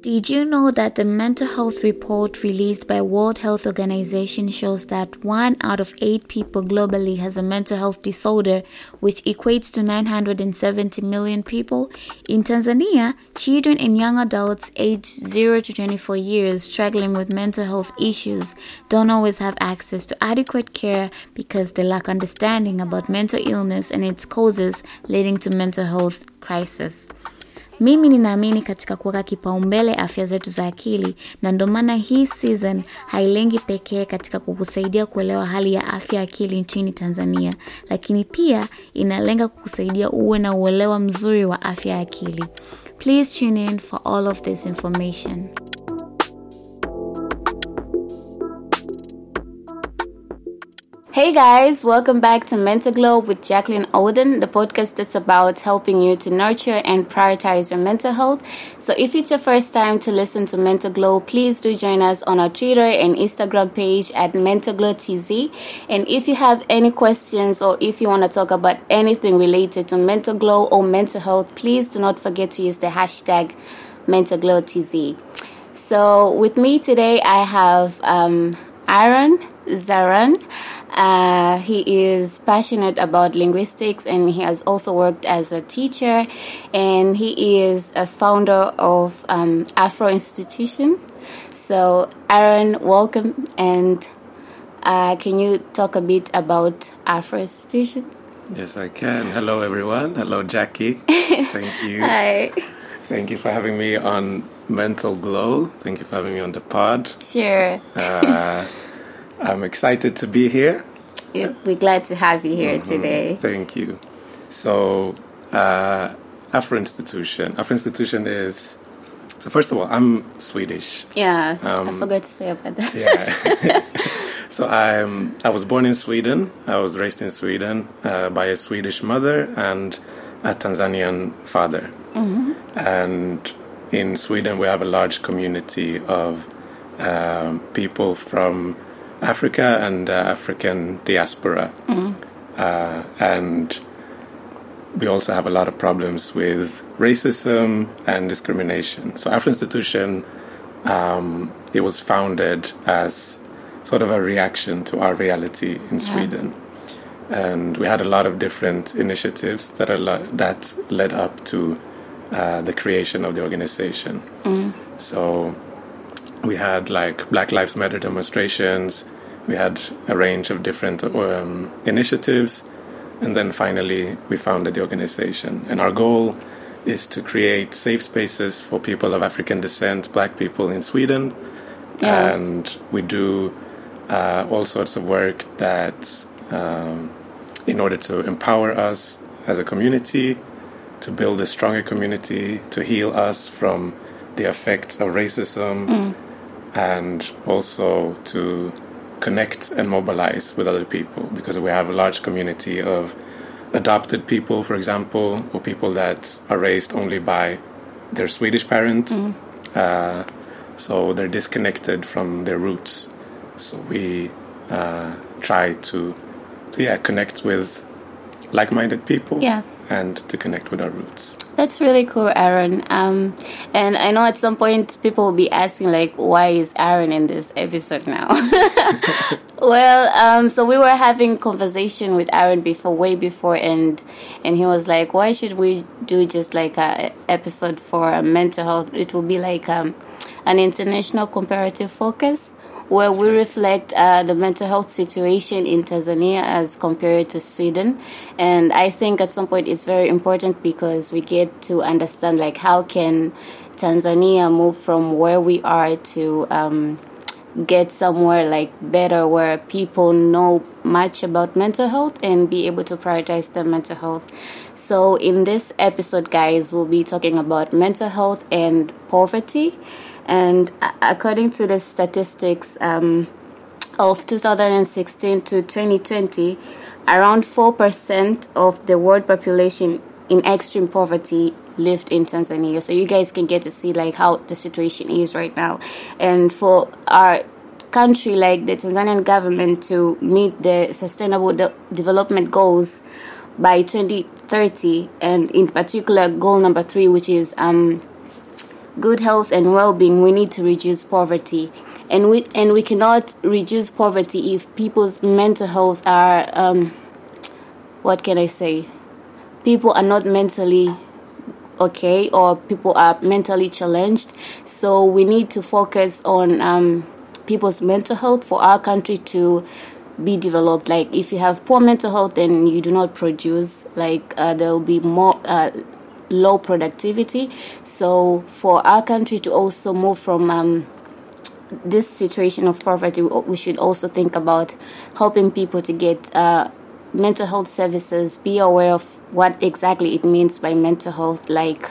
Did you know that the mental health report released by World Health Organization shows that 1 out of 8 people globally has a mental health disorder, which equates to 970 million people? In Tanzania, children and young adults aged 0 to 24 years struggling with mental health issues don't always have access to adequate care because they lack understanding about mental illness and its causes leading to mental health crisis. Mimi ninaamini katika kuweka kipaumbele afya zetu za akili, na ndio maana hii season hailengi pekee katika kukusaidia kuelewa hali ya afya akili nchini Tanzania, lakini pia inalenga kukusaidia uwe na uelewa mzuri wa afya ya akili. Please tune in for all of this information. Hey guys, welcome back to Mental Glow with Jacqueline Oden, the podcast that's about helping you to nurture and prioritize your mental health. So if it's your first time to listen to Mental Glow, please do join us on our Twitter and Instagram page at Mental Glow TZ. And if you have any questions or if you want to talk about anything related to mental glow or mental health, please do not forget to use the hashtag Mental Glow TZ. So with me today, I have um, Aron Zahran. Uh, he is passionate about linguistics and he has also worked as a teacher and he is a founder of um, Afro Institution. So, Aron, welcome and uh, can you talk a bit about Afro Institutions? Yes, I can. Hello, everyone. Hello, Jackie. Thank you. Hi. Thank you for having me on Mental Glow. Thank you for having me on the pod. Sure. Uh, I'm excited to be here. We're glad to have you here today. Thank you. So, uh, Afro Institution. Afro Institution is. So, first of all, I'm Swedish. Yeah, I Um, forgot to say about that. Yeah. so I'm. I was born in Sweden. I was raised in Sweden uh, by a Swedish mother and a Tanzanian father. And in Sweden, we have a large community of um, people from Africa and uh, African diaspora. Uh, and we also have a lot of problems with racism and discrimination. So, Afro Institution, um, it was founded as sort of a reaction to our reality in Sweden. And we had a lot of different initiatives that, are lo- that led up to uh, the creation of the organization. So, we had like Black Lives Matter demonstrations, we had a range of different um, initiatives, and then finally we founded the organization. And our goal is to create safe spaces for people of African descent, black people in Sweden. Yeah. And we do uh, all sorts of work that, um, in order to empower us as a community, to build a stronger community, to heal us from the effects of racism, and also to connect and mobilize with other people because we have a large community of adopted people, for example, or people that are raised only by their Swedish parents. Uh, so they're disconnected from their roots. So we uh, try to, to yeah, connect with like-minded people Yeah. and to connect with our roots. That's really cool, Aron. Um, and I know at some point people will be asking, like, why is Aron in this episode now? well, um, so we were having conversation with Aron before, way before, and and he was like, why should we do just like a episode for mental health? It will be like um, an international comparative focus where we reflect uh, the mental health situation in Tanzania as compared to Sweden. And I think at some point it's very important because we get to understand like how can Tanzania move from where we are to um, get somewhere like better where people know much about mental health and be able to prioritize their mental health. So in this episode guys we'll be talking about mental health and poverty and according to the statistics um, of 2016 to 2020 around 4% of the world population in extreme poverty lived in Tanzania. So you guys can get to see like how the situation is right now. And for our country like the Tanzanian government to meet the sustainable de- development goals by 2030 and in particular goal number 3 which is um good health and well-being, we need to reduce poverty, and we and we cannot reduce poverty if people's mental health are um, what can I say? People are not mentally okay, or people are mentally challenged. So we need to focus on um, people's mental health for our country to be developed. Like if you have poor mental health, then you do not produce. Like uh, there will be more. Uh, low productivity. So for our country to also move from um, this situation of poverty we should also think about helping people to get uh, mental health services. Be aware of what exactly it means by mental health. Like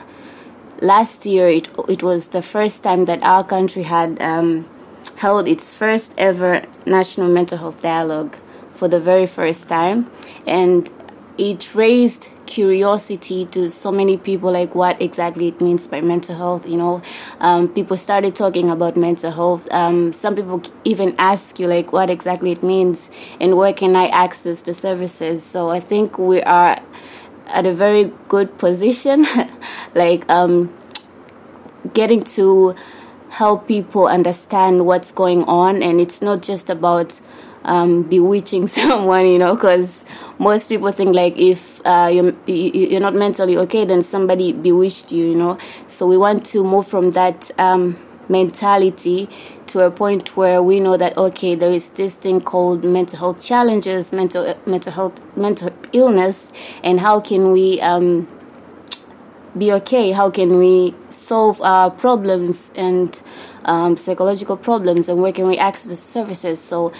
last year it, it was the first time that our country had um, held its first ever national mental health dialogue for the very first time. And it raised curiosity to so many people like what exactly it means by mental health you know? Um, people started talking about mental health. Um, some people even ask you like what exactly it means and where can i access the services? So i think we are at a very good position like um, getting to help people understand what's going on. And it's not just about um, bewitching someone you know because most people think like if uh, you're, you're not mentally okay, then somebody bewitched you, you know. So we want to move from that um, mentality to a point where we know that okay, there is this thing called mental health challenges, mental mental health, mental illness, and how can we um, be okay? How can we solve our problems and um, psychological problems, and where can we access the services? So,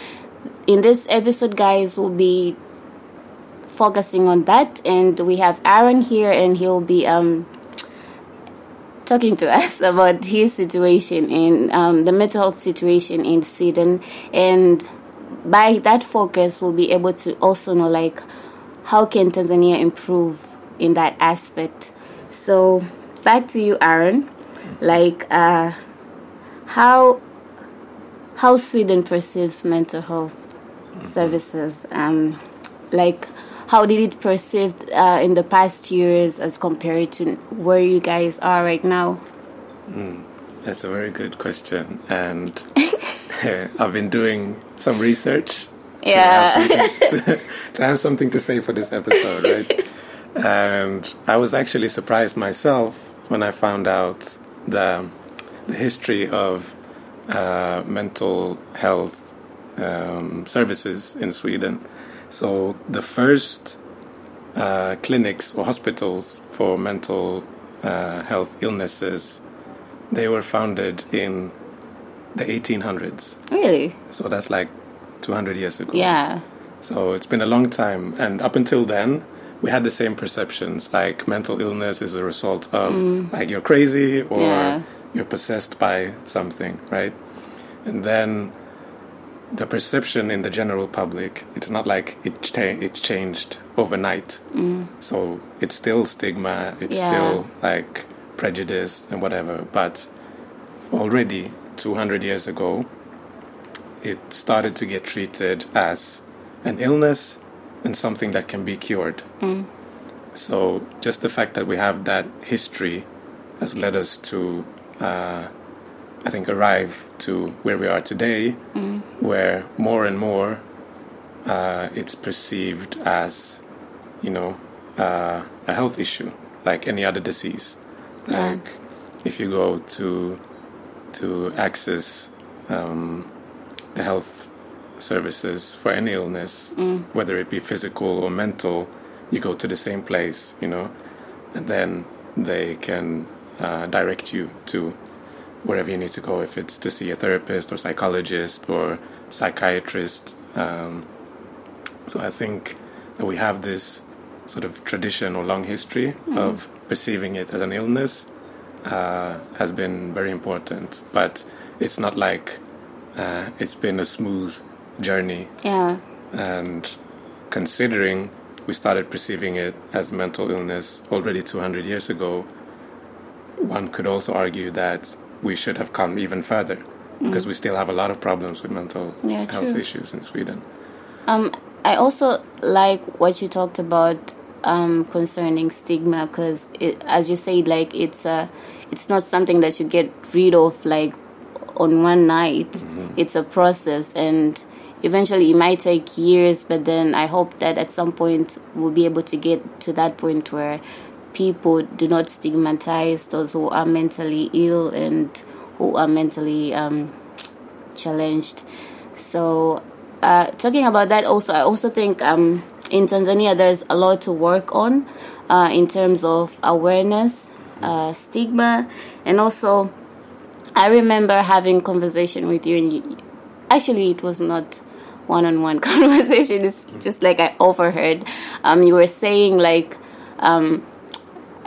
in this episode, guys, we'll be focusing on that. And we have Aron here, and he'll be um, talking to us about his situation in um, the mental health situation in Sweden. And by that focus, we'll be able to also know like how can Tanzania improve in that aspect. So back to you, Aron. Like uh, how how Sweden perceives mental health services. Um, like how did it perceived uh, in the past years as compared to where you guys are right now? Mm, that's a very good question, and I've been doing some research. To yeah, have to, to have something to say for this episode, right? and I was actually surprised myself when I found out the the history of uh, mental health um, services in Sweden. So the first uh, clinics or hospitals for mental uh, health illnesses, they were founded in the 1800s. Really? So that's like 200 years ago. Yeah. So it's been a long time, and up until then, we had the same perceptions. Like mental illness is a result of mm. like you're crazy or yeah. you're possessed by something, right? And then the perception in the general public it's not like it cha- it changed overnight mm. so it's still stigma it's yeah. still like prejudice and whatever but already 200 years ago it started to get treated as an illness and something that can be cured mm. so just the fact that we have that history has led us to uh, I think, arrive to where we are today, mm. Where more and more uh, it's perceived as, you know, uh, a health issue, like any other disease. Yeah. Like if you go to to access um, the health services for any illness, mm. whether it be physical or mental, you go to the same place, you know, and then they can uh, direct you to wherever you need to go, if it's to see a therapist or psychologist or psychiatrist. Um, so I think that we have this sort of tradition or long history mm-hmm. of perceiving it as an illness uh, has been very important. But it's not like uh, it's been a smooth journey. Yeah. And considering we started perceiving it as mental illness already 200 years ago, one could also argue that we should have come even further because mm. we still have a lot of problems with mental yeah, health true. issues in Sweden. Um, I also like what you talked about um, concerning stigma because, as you said, like it's a, it's not something that you get rid of like on one night. Mm-hmm. It's a process, and eventually it might take years. But then I hope that at some point we'll be able to get to that point where people do not stigmatize those who are mentally ill and who are mentally um, challenged. So, uh, talking about that, also, I also think um, in Tanzania there's a lot to work on uh, in terms of awareness, uh, stigma, and also I remember having conversation with you, and you, actually it was not one-on-one conversation. It's just like I overheard. Um, you were saying like um,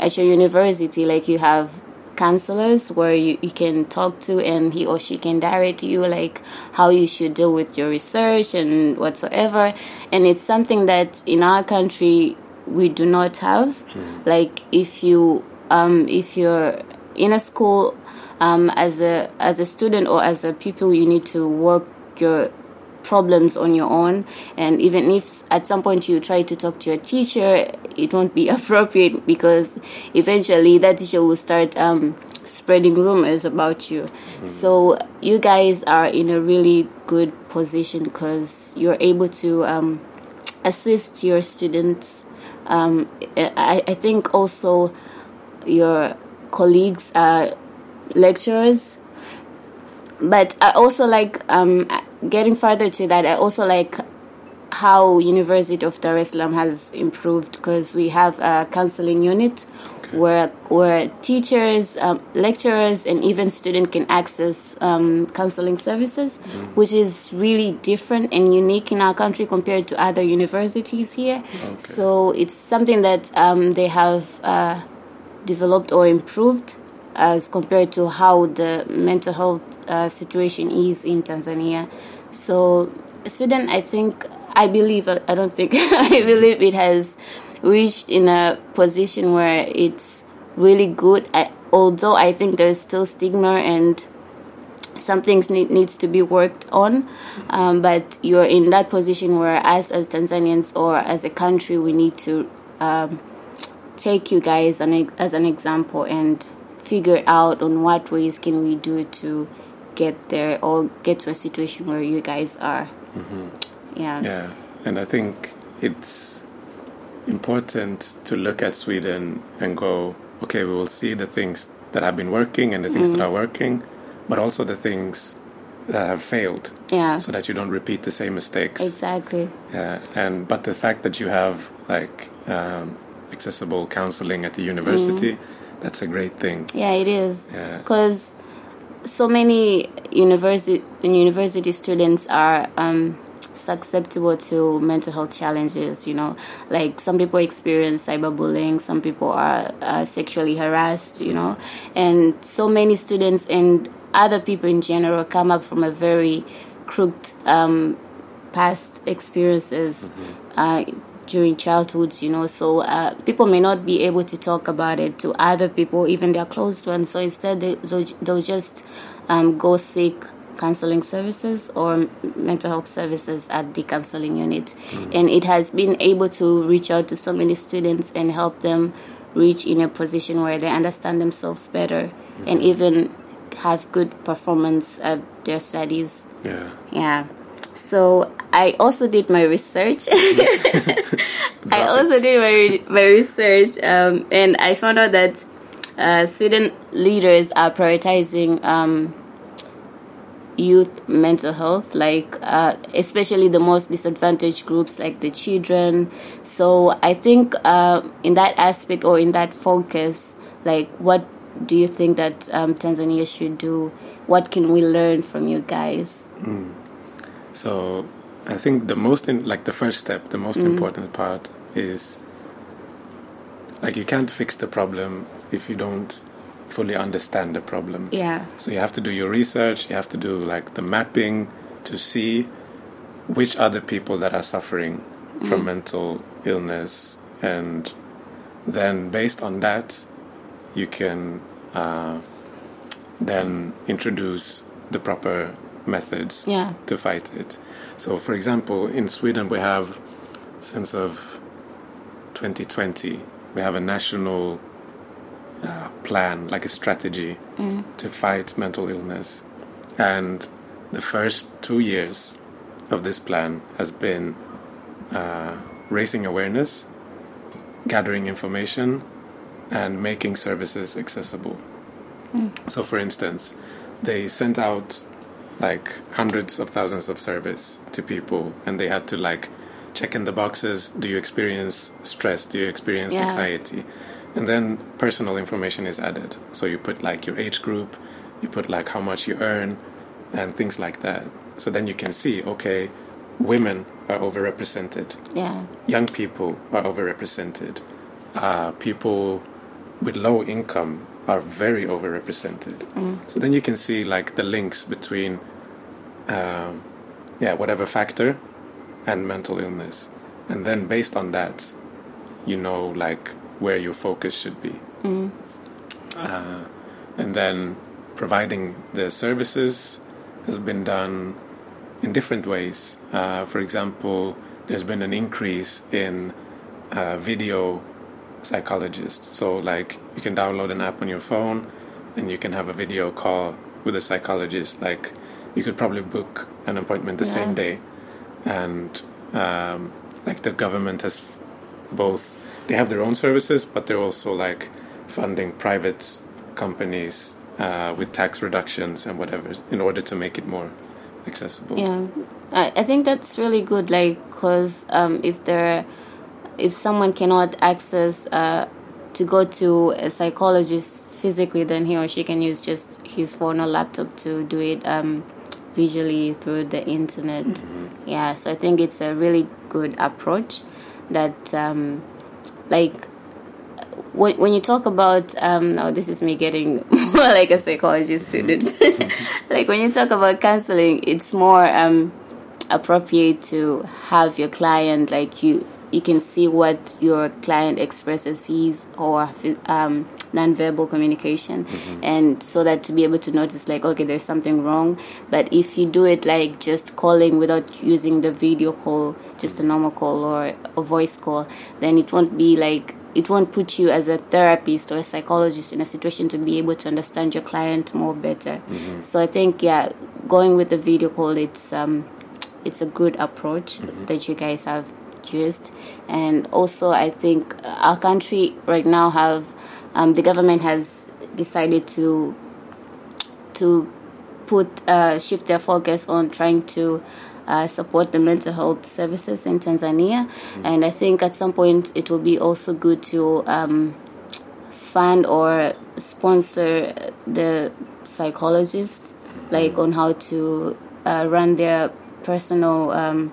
at your university, like you have counselors where you, you can talk to and he or she can direct you like how you should deal with your research and whatsoever and it's something that in our country we do not have mm. like if you um, if you're in a school um, as a as a student or as a pupil you need to work your problems on your own. And even if at some point you try to talk to your teacher it won't be appropriate because eventually that teacher will start um, spreading rumors about you. Mm-hmm. so you guys are in a really good position because you're able to um, assist your students. Um, I, I think also your colleagues are lecturers. But I also like um, getting further to that, I also like how University of Dar es Salaam has improved because we have a counseling unit okay. where where teachers, um, lecturers, and even students can access um, counseling services, mm. which is really different and unique in our country compared to other universities here. Okay. So it's something that um, they have uh, developed or improved as compared to how the mental health uh, situation is in Tanzania. So Sweden, I think, I believe, I don't think, I believe it has reached in a position where it's really good. I, although I think there's still stigma and some things need, needs to be worked on, um, but you're in that position where, us as Tanzanians or as a country, we need to um, take you guys an, as an example and figure out on what ways can we do to get there or get to a situation where you guys are. Mm-hmm. Yeah. Yeah, and I think it's important to look at Sweden and go, okay, we will see the things that have been working and the things mm. that are working, but also the things that have failed. Yeah. So that you don't repeat the same mistakes. Exactly. Yeah, and but the fact that you have like um, accessible counseling at the university, mm. that's a great thing. Yeah, it is. Yeah. Because so many university university students are um, susceptible to mental health challenges. You know, like some people experience cyberbullying, some people are uh, sexually harassed. You know, and so many students and other people in general come up from a very crooked um, past experiences. Mm-hmm. Uh, during childhoods, you know, so uh, people may not be able to talk about it to other people, even their close ones. So instead, they, they'll just um, go seek counseling services or mental health services at the counseling unit. Mm. And it has been able to reach out to so many students and help them reach in a position where they understand themselves better mm. and even have good performance at their studies. Yeah. Yeah. So I also did my research. I also did my my research, um, and I found out that uh, Sweden leaders are prioritizing um, youth mental health, like uh, especially the most disadvantaged groups, like the children. So I think uh, in that aspect or in that focus, like what do you think that um, Tanzania should do? What can we learn from you guys? Mm. So I think the most, in, like the first step, the most mm. important part is like you can't fix the problem if you don't fully understand the problem. Yeah. So you have to do your research, you have to do like the mapping to see which are the people that are suffering mm. from mental illness and then based on that you can uh, then introduce the proper methods yeah. to fight it. So, for example, in Sweden we have since of 2020, we have a national uh, plan, like a strategy to fight mental illness. And the first two years of this plan has been uh, raising awareness, gathering information, and making services accessible. So, for instance, they sent out like hundreds of thousands of surveys to people, and they had to like check in the boxes. Do you experience stress? Do you experience Yeah. anxiety? And then personal information is added. So you put like your age group, you put like how much you earn, and things like that. So then you can see, okay, women are overrepresented Yeah. young people are overrepresented. Uh, people with low income are very overrepresented. So then you can see like the links between, um, yeah, whatever factor and mental illness, and then based on that, you know like where your focus should be, uh, and then providing the services has been done in different ways. Uh, for example, there's been an increase in uh, video psychologists. So, like, you can download an app on your phone and you can have a video call with a psychologist. Like, you could probably book an appointment the same day. And, um, like, the government has both, they have their own services, but they're also, like, funding private companies uh, with tax reductions and whatever in order to make it more accessible. Yeah, I, I think that's really good. Like, cause um, if there, if someone cannot access uh, to go to a psychologist physically, then he or she can use just his phone or laptop to do it um, visually through the internet. Yeah, so I think it's a really good approach. That um, like when, when you talk about um oh this is me getting more like a psychology student like when you talk about counseling it's more um appropriate to have your client like you you can see what your client expresses his or um nonverbal communication. And so that to be able to notice like okay there's something wrong. But if you do it like just calling without using the video call just a normal call or a voice call then it won't be like it won't put you as a therapist or a psychologist in a situation to be able to understand your client more better. So i think yeah going with the video call it's um it's a good approach that you guys have used. And also i think our country right now have um, the government has decided to to put uh, shift their focus on trying to uh, support the mental health services in Tanzania, and I think at some point it will be also good to um, fund or sponsor the psychologists, like on how to uh, run their personal um,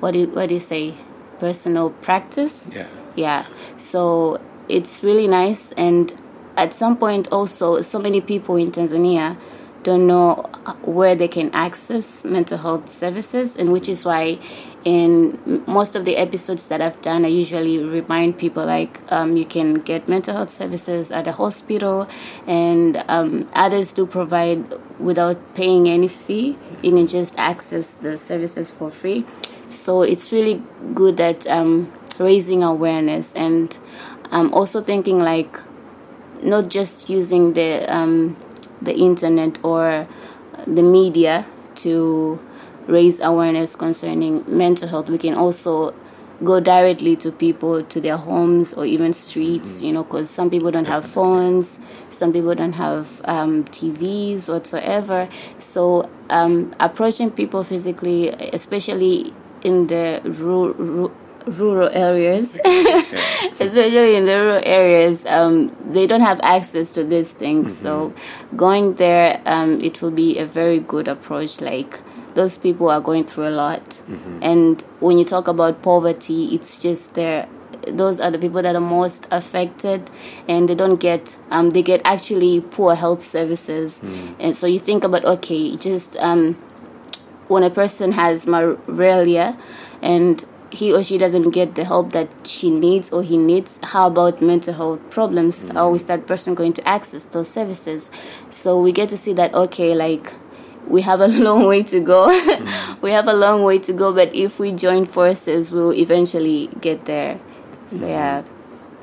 what do you, what do you say? Personal practice? Yeah. yeah. So it's really nice. And at some point also so many people in tanzania don't know where they can access mental health services and which is why in most of the episodes that i've done i usually remind people like um, you can get mental health services at a hospital and um, others do provide without paying any fee. You can just access the services for free. So it's really good that um, raising awareness. And i'm also thinking like not just using the um, the internet or the media to raise awareness concerning mental health. We can also go directly to people to their homes or even streets. You know, because some people don't have phones, some people don't have um, TVs whatsoever. So um, approaching people physically, especially in the rural rural areas, especially in the rural areas, um, they don't have access to these things. So going there, um, it will be a very good approach. Like those people are going through a lot, and when you talk about poverty, it's just there. Those are the people that are most affected, and they don't get. Um, they get actually poor health services, and so you think about okay, just um, when a person has malaria and he or she doesn't get the help that she needs or he needs, how about mental health problems? Mm. How is that person going to access those services? So we get to see that, okay, like we have a long way to go. Mm. we have a long way to go, but if we join forces, we'll eventually get there. So mm-hmm. yeah,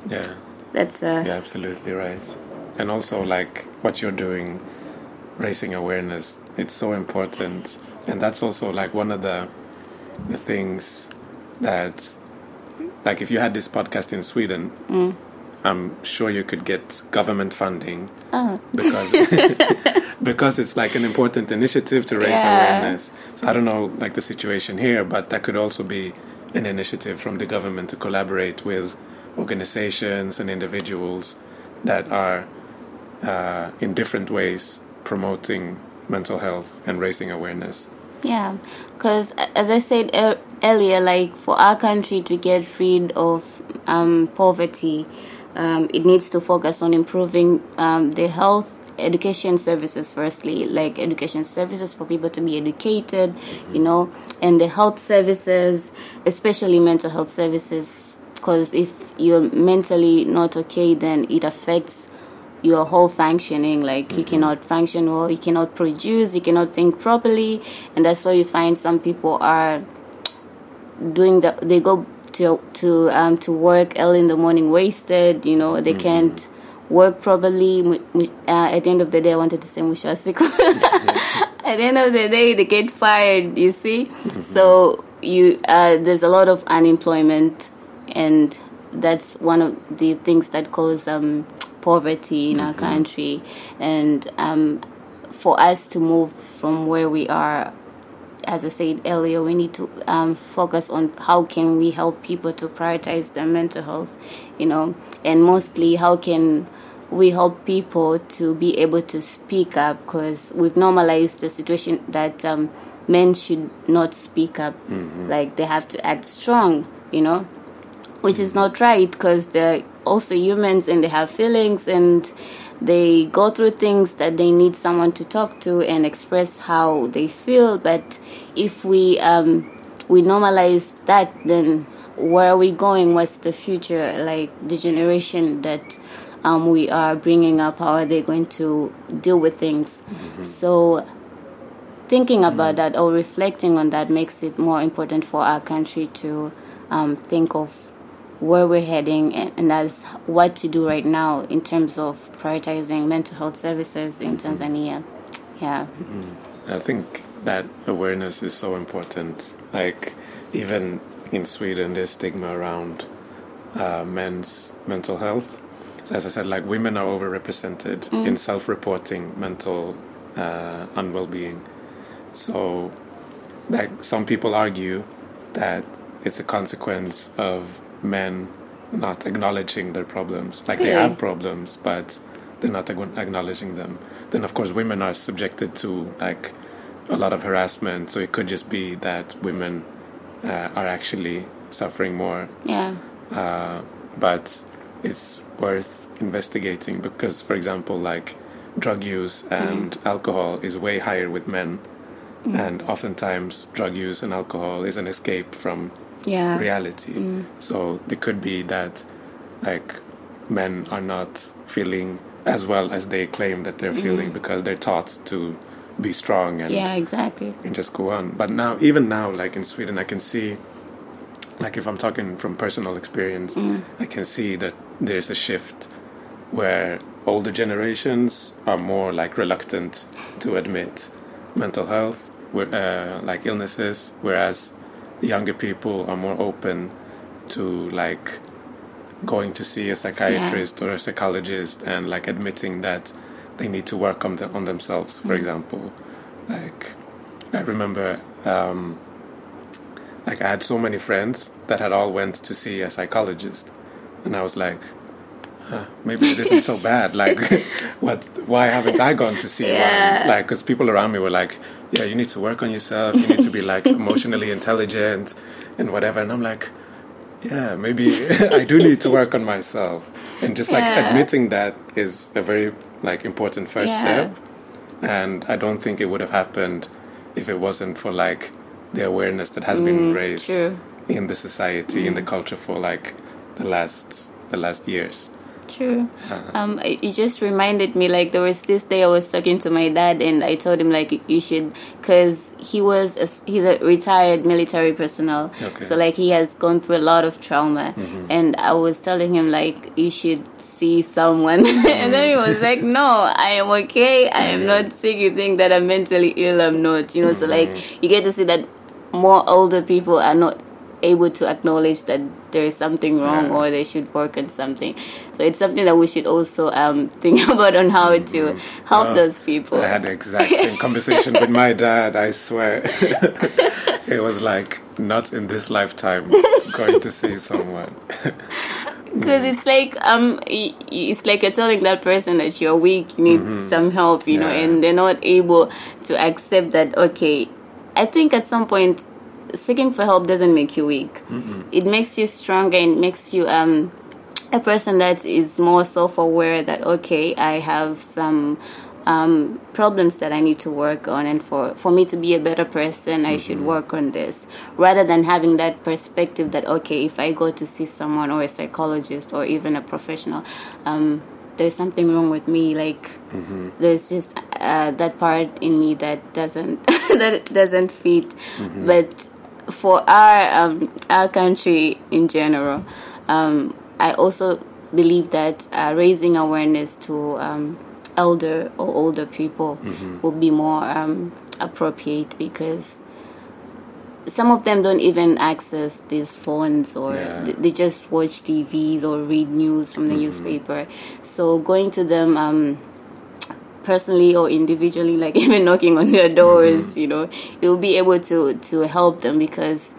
Yeah. that's uh, Yeah, absolutely right. And also, like what you're doing, raising awareness, it's so important. And that's also like one of the the things that, like, if you had this podcast in Sweden, mm. I'm sure you could get government funding oh, because because it's like an important initiative to raise Yeah. awareness. So I don't know like the situation here, but that could also be an initiative from the government to collaborate with organizations and individuals that are uh, in different ways promoting mental health and raising awareness. Yeah, because as I said ear- earlier, like for our country to get rid of um, poverty, um, it needs to focus on improving um, the health education services firstly like education services for people to be educated you know and the health services especially mental health services because if you're mentally not okay then it affects your whole functioning like you cannot function well you cannot produce you cannot think properly and that's why you find some people are doing the they go to to um to work early in the morning wasted you know they can't work properly uh, at the end of the day i wanted to say mwisho at the end of the day they get fired you see? So you uh, there's a lot of unemployment and that's one of the things that cause um, poverty in our country. And um, for us to move from where we are as I said earlier, we need to um, focus on how can we help people to prioritize their mental health, you know, and mostly how can we help people to be able to speak up because we've normalized the situation that um, men should not speak up, like they have to act strong, you know, which is not right because they're also humans and they have feelings and they go through things that they need someone to talk to and express how they feel but if we um we normalize that then where are we going? What's the future? Like the generation that um, we are bringing up how are they going to deal with things? So thinking about that or reflecting on that makes it more important for our country to um, think of where we're heading and, and as what to do right now in terms of prioritizing mental health services in Tanzania. Yeah. I think that awareness is so important. Like, even in Sweden, there's stigma around uh, men's mental health. So, as I said, like women are overrepresented in self-reporting mental uh, unwell-being. So, like some people argue that it's a consequence of men not acknowledging their problems. Like they have problems, but they're not ag- acknowledging them. Then, of course, women are subjected to like a lot of harassment. So it could just be that women uh, are actually suffering more. Yeah. Uh, but it's worth investigating because, for example, like drug use and alcohol is way higher with men. And oftentimes, drug use and alcohol is an escape from Yeah. reality. Mm. So it could be that like men are not feeling as well as they claim that they're mm. feeling because they're taught to be strong and, Yeah, exactly. and just go on. But now, even now, like in Sweden, I can see, like if I'm talking from personal experience, mm. I can see that there's a shift where older generations are more like reluctant to admit mental health, uh, like illnesses, whereas younger people are more open to like going to see a psychiatrist or a psychologist and like admitting that they need to work on the, on themselves. For example, like I remember, um, like I had so many friends that had all went to see a psychologist, and I was like, huh, maybe it isn't so bad. Like, what? Why haven't I gone to see Yeah. one? Like, because people around me were like, yeah, you need to work on yourself. You need to be like emotionally intelligent and whatever. And I'm like, yeah, maybe I do need to work on myself. And just like Yeah. admitting that is a very like important first Yeah. step. And I don't think it would have happened if it wasn't for like the awareness that has been mm, raised true. in the society, in the mm. culture for like the last the last years. True. Um, it it just reminded me like there was this day I was talking to my dad and I told him like you should because he was a, he's a retired military personnel, Okay. so like he has gone through a lot of trauma, and I was telling him like you should see someone, and then he was like, no, I am okay, I am not sick. You think that I'm mentally ill? I'm not. You know, so like you get to see that more older people are not able to acknowledge that there is something wrong Yeah. or they should work on something. So it's something that we should also um, think about on how to help Well, those people. I had the exact same conversation with my dad, I swear. it was like, not in this lifetime, going to see someone. Because it's like um, it's like you're telling that person that you're weak, you need some help, you know, and they're not able to accept that. Okay, I think at some point, seeking for help doesn't make you weak. It makes you stronger and makes you um a person that is more self-aware that okay, I have some um, problems that I need to work on, and for for me to be a better person, I should work on this, rather than having that perspective that okay, if I go to see someone or a psychologist or even a professional, um, there's something wrong with me. Like there's just uh, that part in me that doesn't that doesn't fit, but for our um, our country in general, um, I also believe that uh, raising awareness to um, elder or older people would be more um, appropriate because some of them don't even access these phones or Yeah. th- they just watch TVs or read news from the newspaper. So going to them um, personally or individually, like even knocking on their doors, you know, you'll be able to to help them because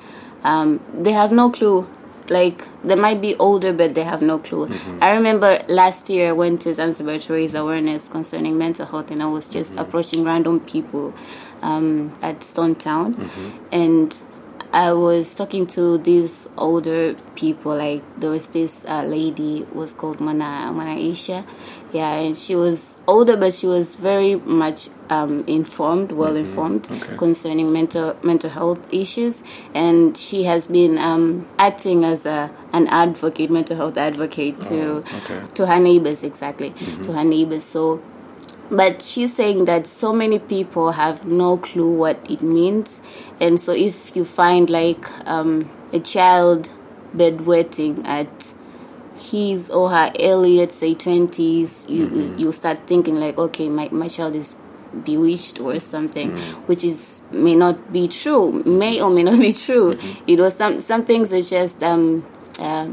um, they have no clue. Like they might be older, but they have no clue. I remember last year I went to Zanzibar to raise awareness concerning mental health, and I was just approaching random people um, at Stone Town, and I was talking to these older people. Like there was this uh, lady was called Mana Mana Isha, yeah, and she was older, but she was very much um, informed, well informed Okay. concerning mental mental health issues, and she has been um, acting as a an advocate, mental health advocate to Oh, okay. to her neighbors exactly to her neighbors. So but she's saying that so many people have no clue what it means. And so if you find like um, a child bedwetting at his or her early let's say 20s you you start thinking like okay my, my child is bewitched or something which is may not be true may or may not be true. You know some some things are just um uh,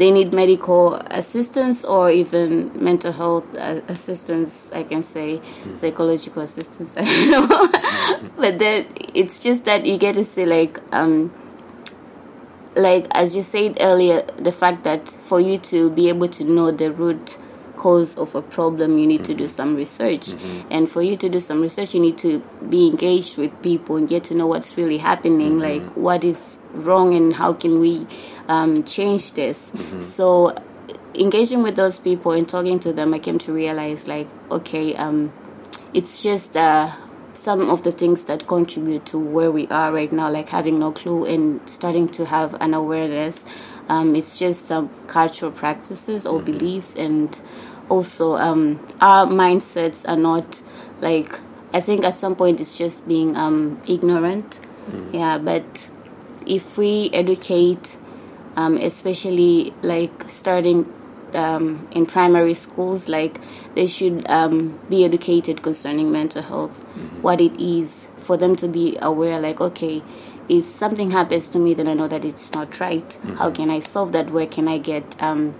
they need medical assistance or even mental health assistance i can say psychological assistance. I don't know. But then it's just that you get to see like um like as you said earlier the fact that for you to be able to know the root cause of a problem you need to do some research. And for you to do some research you need to be engaged with people and get to know what's really happening like what is wrong and how can we um, change this. So engaging with those people and talking to them i came to realize like okay um, it's just uh, some of the things that contribute to where we are right now, like having no clue and starting to have an awareness. Um, it's just some cultural practices or beliefs, and also um, our mindsets are not like. I think at some point it's just being um, ignorant. Yeah, but if we educate, um, especially like starting um, in primary schools, like they should um, be educated concerning mental health, what it is, for them to be aware, like, okay, if something happens to me, then I know that it's not right. How can I solve that? Where can I get um,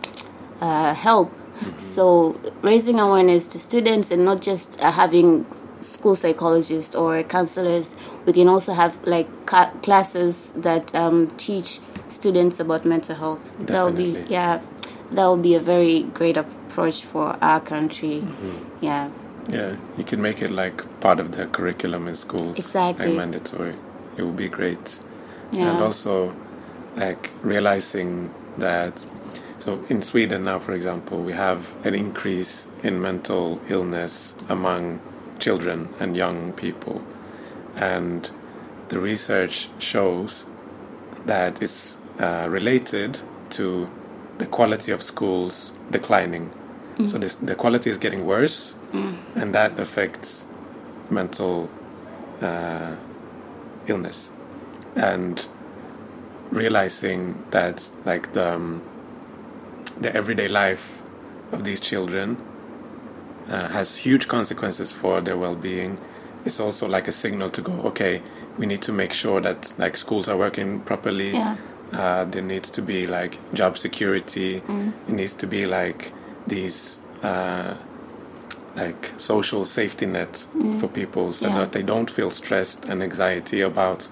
uh, help? So, raising awareness to students and not just uh, having school psychologists or counselors, we can also have like ca- classes that um, teach students about mental health. That would be, yeah, that would be a very great approach for our country. Yeah. Yeah, you can make it like part of the curriculum in schools. Exactly. Like mandatory. It would be great. Yeah. And also, like realizing that. So in Sweden now, for example, we have an increase in mental illness among children and young people, and the research shows that it's uh, related to the quality of schools declining. So this, the quality is getting worse, and that affects mental uh, illness. And realizing that like the um, the everyday life of these children uh, has huge consequences for their well-being. It's also like a signal to go, okay, we need to make sure that like schools are working properly. Yeah. Uh, there needs to be like job security. It needs to be like these uh, like social safety net for people so Yeah. that they don't feel stressed and anxiety about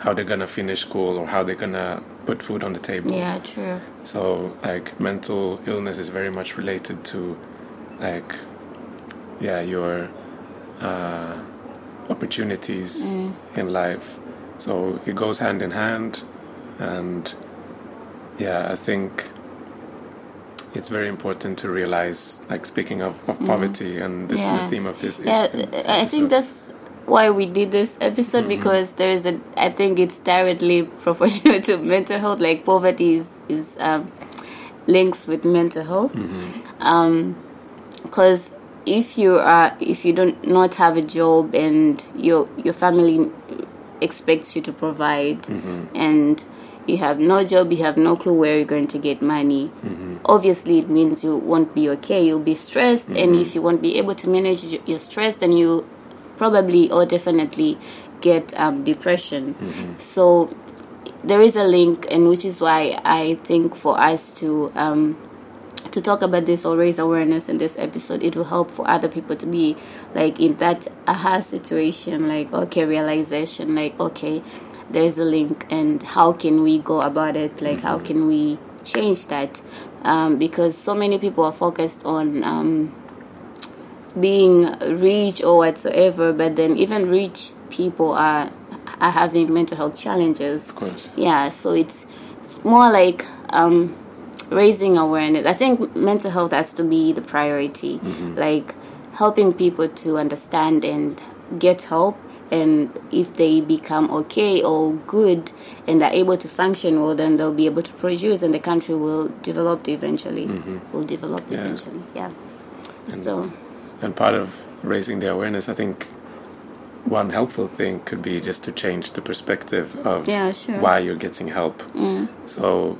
how they're gonna finish school or how they're gonna put food on the table. Yeah, true. So like mental illness is very much related to like yeah your uh, opportunities in life. So it goes hand in hand, and yeah, I think it's very important to realize. Like speaking of, of poverty and the, Yeah. the theme of this. Yeah, I think that's why we did this episode mm-hmm. because there is a. I think it's directly proportional to mental health. Like poverty is is um, links with mental health. Mm-hmm. Um, because if you are if you don't not have a job and your your family expects you to provide mm-hmm. and you have no job you have no clue where you're going to get money obviously it means you won't be okay you'll be stressed and if you won't be able to manage your stress then you probably or definitely get um, depression. So there is a link and which is why i think for us to um, to talk about this or raise awareness in this episode it will help for other people to be like in that aha situation like okay realization like okay there's a link and how can we go about it? Like how can we change that? Um, because so many people are focused on um, being rich or whatsoever but then even rich people are are having mental health challenges. Of course. yeah so it's more like um raising awareness. I think mental health has to be the priority. Like helping people to understand and get help and if they become okay or good and are able to function well then they'll be able to produce and the country will develop eventually. Will develop Yeah. eventually. Yeah. So And part of raising the awareness, I think one helpful thing could be just to change the perspective of Yeah, sure. why you're getting help. Mm. So,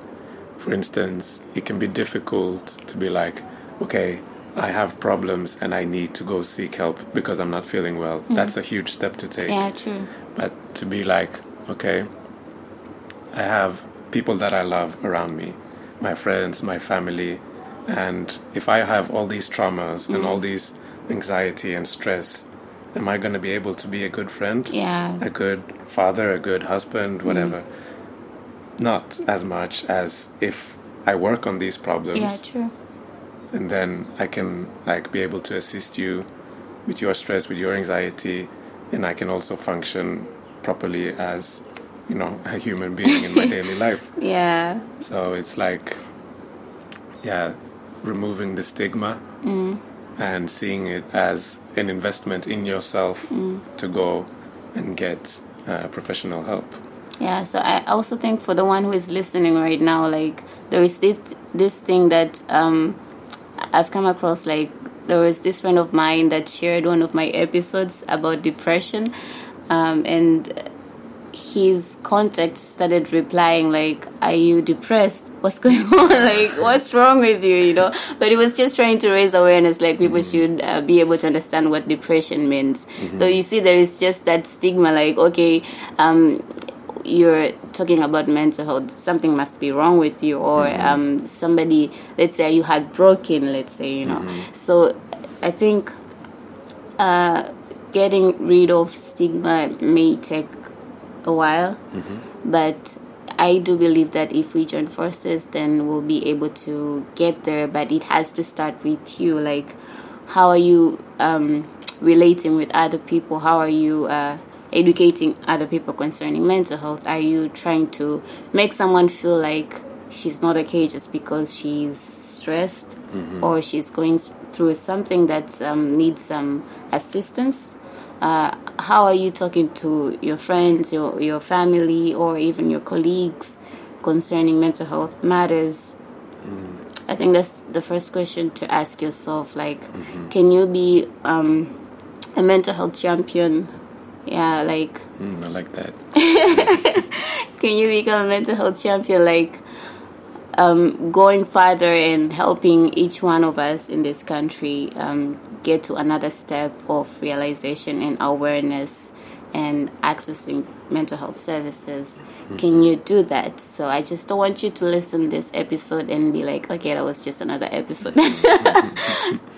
for instance, it can be difficult to be like, okay, I have problems and I need to go seek help because I'm not feeling well. Mm. That's a huge step to take. yeah true But to be like, okay, I have people that I love around me, my friends, my family, and if I have all these traumas and mm. all these anxiety and stress, am I going to be able to be a good friend? yeah A good father, a good husband, mm. whatever? Not as much as if I work on these problems yeah true and then I can like be able to assist you with your stress, with your anxiety, and I can also function properly as you know a human being in my daily life. yeah So it's like, yeah, removing the stigma mm. And seeing it as an investment in yourself to go and get uh, professional help. Yeah, so I also think for the one who is listening right now, like there is this this thing that um I've come across. Like there was this friend of mine that shared one of my episodes about depression, um, and his contact started replying like, "Are you depressed? What's going on? like, what's wrong with you? You know?" But he was just trying to raise awareness, like people should uh, be able to understand what depression means. So you see, there is just that stigma, like, okay, um, you're talking about mental health, something must be wrong with you, or um, somebody, let's say you had broken, let's say, you know. So I think uh, getting rid of stigma may take a while, but I do believe that if we join forces, then we'll be able to get there. But it has to start with you. Like, how are you um, relating with other people? How are you uh, educating other people concerning mental health? Are you trying to make someone feel like she's not okay just because she's stressed or she's going through something that um, needs some assistance? Uh, how are you talking to your friends, your your family, or even your colleagues concerning mental health matters? I think that's the first question to ask yourself. Like, can you be um, a mental health champion? Yeah, like, Mm, I like that. can you become a mental health champion? Like, um, going further and helping each one of us in this country um, get to another step of realization and awareness and accessing mental health services. Can you do that? So I just don't want you to listen this episode and be like, okay, that was just another episode. that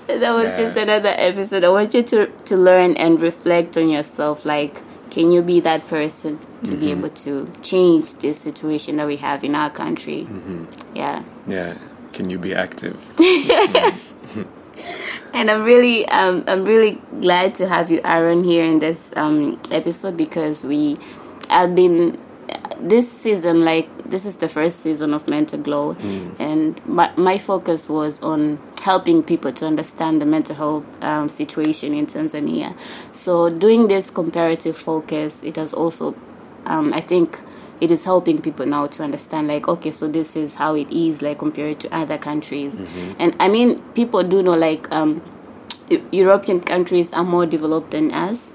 was Yeah. just another episode. I want you to to learn and reflect on yourself. Like, can you be that person to be mm-hmm. able to change this situation that we have in our country? Mm-hmm. Yeah. Yeah. Can you be active? Mm-hmm. And I'm really, um, I'm really glad to have you, Aron, here in this um, episode because we have been this season. Like this is the first season of Mental Glow, and my my focus was on helping people to understand the mental health um, situation in Tanzania. So doing this comparative focus, it has also, um, I think. It is helping people now to understand, like, okay, so this is how it is, like, compared to other countries. And I mean, people do know, like, um, European countries are more developed than us,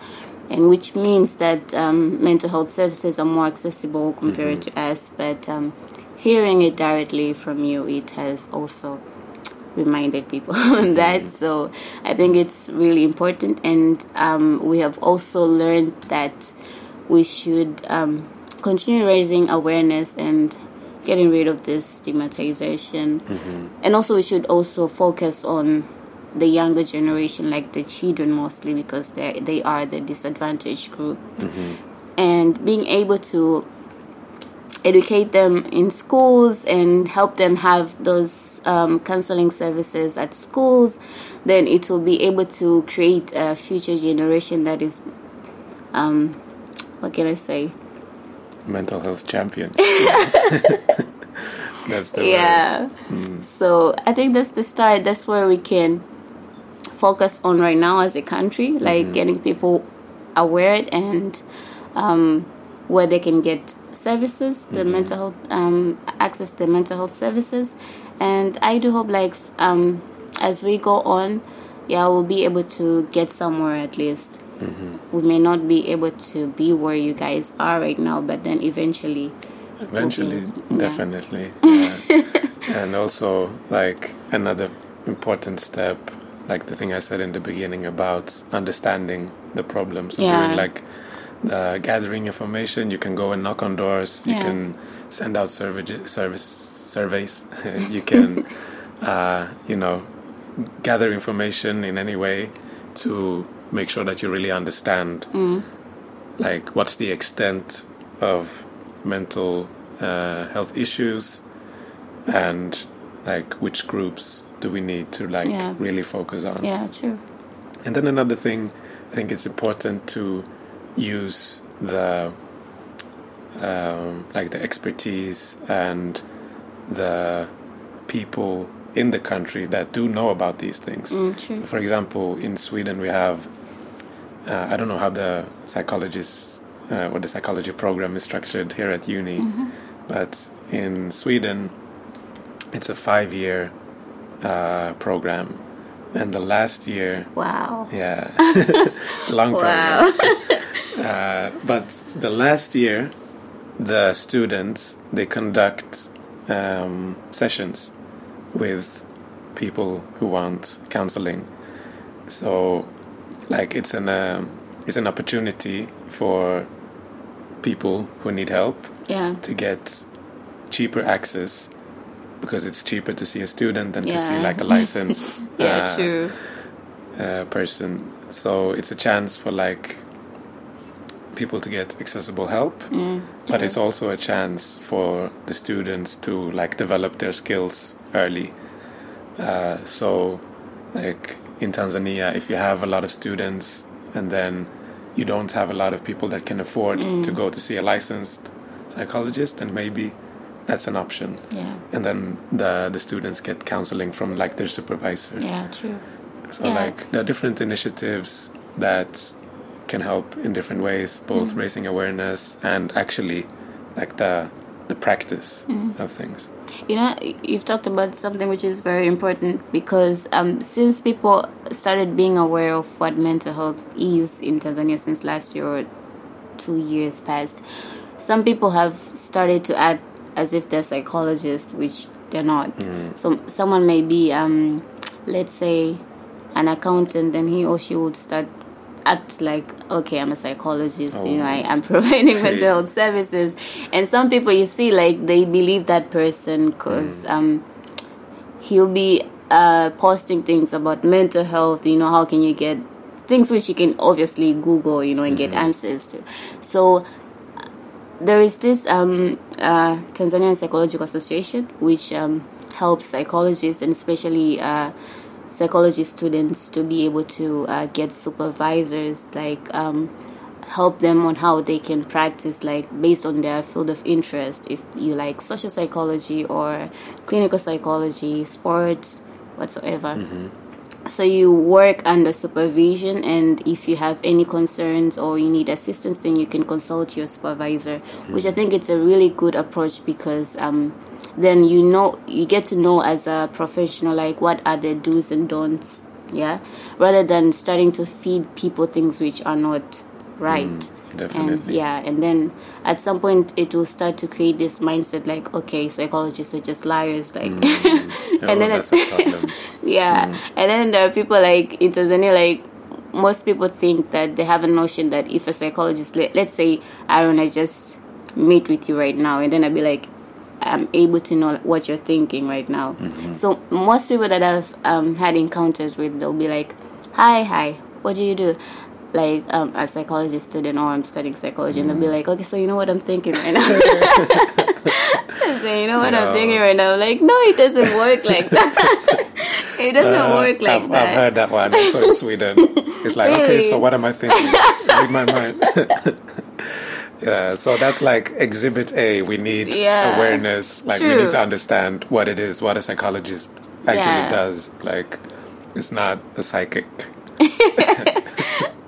and which means that um, mental health services are more accessible compared to us. But um, hearing it directly from you, it has also reminded people on that. So I think it's really important, and um, we have also learned that we should um, continue raising awareness and getting rid of this stigmatization, and also we should also focus on the younger generation, like the children mostly, because they they are the disadvantaged group, and being able to educate them in schools and help them have those um, counseling services at schools, then it will be able to create a future generation that is, um, what can I say? Mental health champions. That's the word. yeah. So I think that's the start. That's where we can focus on right now as a country, like getting people aware and um, where they can get services, the mental health, um, access the mental health services, and I do hope like um, as we go on, yeah, we'll be able to get somewhere at least. We may not be able to be where you guys are right now, but then eventually, Eventually, Yeah. definitely. Yeah. and also, like, another important step, like the thing I said in the beginning about understanding the problems. So Yeah. doing like uh, gathering information, you can go and knock on doors, you can send out survey, service, surveys, you can, uh, you know, gather information in any way to make sure that you really understand like what's the extent of mental uh, health issues and like which groups do we need to like Yeah. really focus on yeah, true. and then another thing i think it's important to use the um, like the expertise and the people in the country that do know about these things Mm, true. for example, in Sweden, we have uh, I don't know how the psychologist uh, or the psychology program is structured here at uni, but in Sweden, it's a five-year uh, program, and the last year, Wow. yeah, it's a long program. Wow. Uh, but the last year, the students they conduct um, sessions with people who want counseling. So, like it's an um it's an opportunity for people who need help yeah. to get cheaper access because it's cheaper to see a student than to see like a licensed Yeah, uh, true. uh, person. So it's a chance for like people to get accessible help, but it's also a chance for the students to like develop their skills early. Uh, so, like in Tanzania, if you have a lot of students and then you don't have a lot of people that can afford to go to see a licensed psychologist, and maybe that's an option. Yeah. And then the the students get counseling from like their supervisor. Yeah, true. So Yeah. like there are different initiatives that can help in different ways, both Mm-hmm. raising awareness and actually like the the practice Mm-hmm. of things. You know, you've talked about something which is very important because um, since people started being aware of what mental health is in Tanzania since last year or two years past, some people have started to act as if they're psychologists, which they're not. Mm. So someone may be, um, let's say, an accountant, then he or she would start act like okay i'm a psychologist oh. you know I, am providing mental health services and some people you see like they believe that person because mm. um, he'll be uh, posting things about mental health you know how can you get things which you can obviously google you know and mm-hmm. get answers to so there is this um, uh, tanzanian psychological association which um, helps psychologists and especially uh, psychology students to be able to uh, get supervisors like um, help them on how they can practice like based on their field of interest if you like social psychology or clinical psychology sports whatsoever mm-hmm. so you work under supervision and if you have any concerns or you need assistance then you can consult your supervisor mm-hmm. which i think it's a really good approach because um, then you know you get to know as a professional like what are the do's and don'ts yeah rather than starting to feed people things which are not right mm, definitely and, yeah and then at some point it will start to create this mindset like okay psychologists are just liars like mm. and then it's yeah mm. and then there are people like in tanzania like most people think that they have a notion that if a psychologist let, let's say aron i just meet with you right now and then i'd be like I'm able to know what you're thinking right now. Mm-hmm. So most people that I've um, had encounters with, they'll be like, "Hi, hi, what do you do?" Like um, a psychology student, or I'm studying psychology, mm-hmm. and they'll be mm-hmm. like, "Okay, so you know what I'm thinking right now." so you know what no. I'm thinking right now? Like, no, it doesn't work like that. it doesn't uh, work like I've, that. I've heard that one. So in Sweden, it's like, really? okay, so what am I thinking? Read my mind. Yeah, so that's like exhibit A. We need yeah, awareness. Like true. we need to understand what it is, what a psychologist actually yeah. does. Like it's not a psychic. so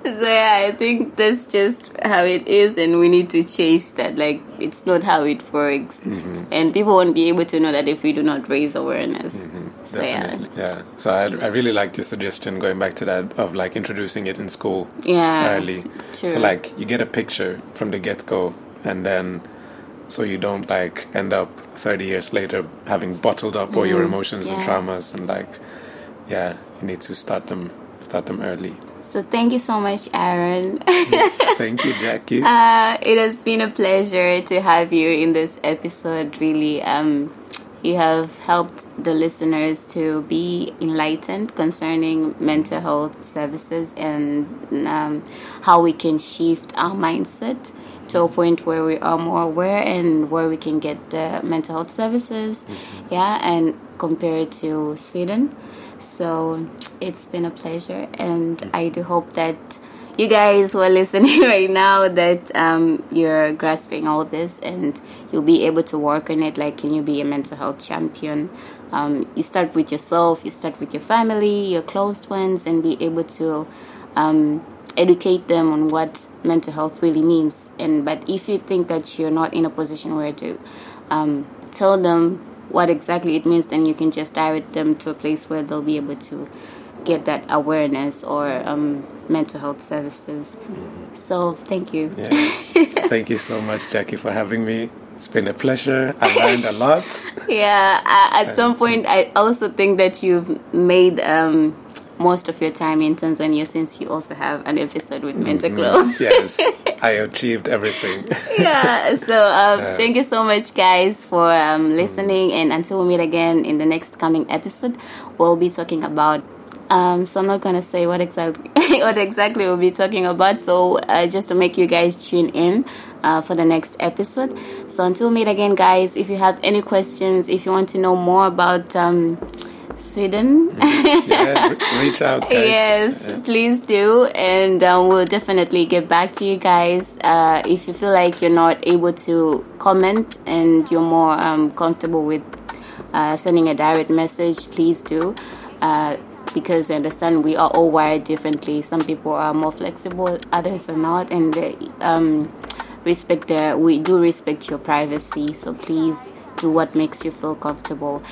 yeah, I think that's just how it is, and we need to change that. Like it's not how it works, mm-hmm. and people won't be able to know that if we do not raise awareness. Mm-hmm. So Definitely. yeah, yeah. So I, I really liked your suggestion going back to that of like introducing it in school yeah, early. True. So like you get a picture from the get go, and then so you don't like end up 30 years later having bottled up all your Mm, emotions and traumas and like yeah you need to start them start them early So thank you so much, Aron. thank you jackie Uh, it has been a pleasure to have you in this episode. Really, um, you have helped the listeners to be enlightened concerning mental health services and um, how we can shift our mindset to a point where we are more aware and where we can get the mental health services. Yeah, and compare it to Sweden. So it's been a pleasure, and I do hope that you guys who are listening right now that um, you're grasping all this and you'll be able to work on it. Like, can you be a mental health champion? Um, you start with yourself, you start with your family, your close ones, and be able to um, educate them on what mental health really means. And but if you think that you're not in a position where to um, tell them what exactly it means, then you can just direct them to a place where they'll be able to get that awareness or um, mental health services. So thank you. yeah. thank you so much jackie for having me it's been a pleasure i learned a lot Yeah, I, at some point, I also think that you've made um, most of your time in Tanzania since you also have an episode with Mental Glow. yes i achieved everything yeah, so um, Yeah. thank you so much, guys, for um, listening. And until we meet again in the next coming episode, we'll be talking about. Um, so I'm not gonna say what exactly what exactly we'll be talking about. So uh, just to make you guys tune in uh, for the next episode. So until we meet again, guys. If you have any questions, if you want to know more about um, Sweden, yeah reach out guys Yes, Yeah. please do, and um, we'll definitely get back to you guys. Uh, if you feel like you're not able to comment and you're more um, comfortable with uh, sending a direct message, please do. Because I understand we are all wired differently. Some people are more flexible, others are not, and they, um, respect their. We do respect your privacy, so please do what makes you feel comfortable.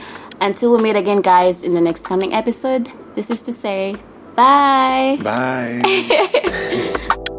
Until we meet again, guys, in the next coming episode, this is to say bye. Bye.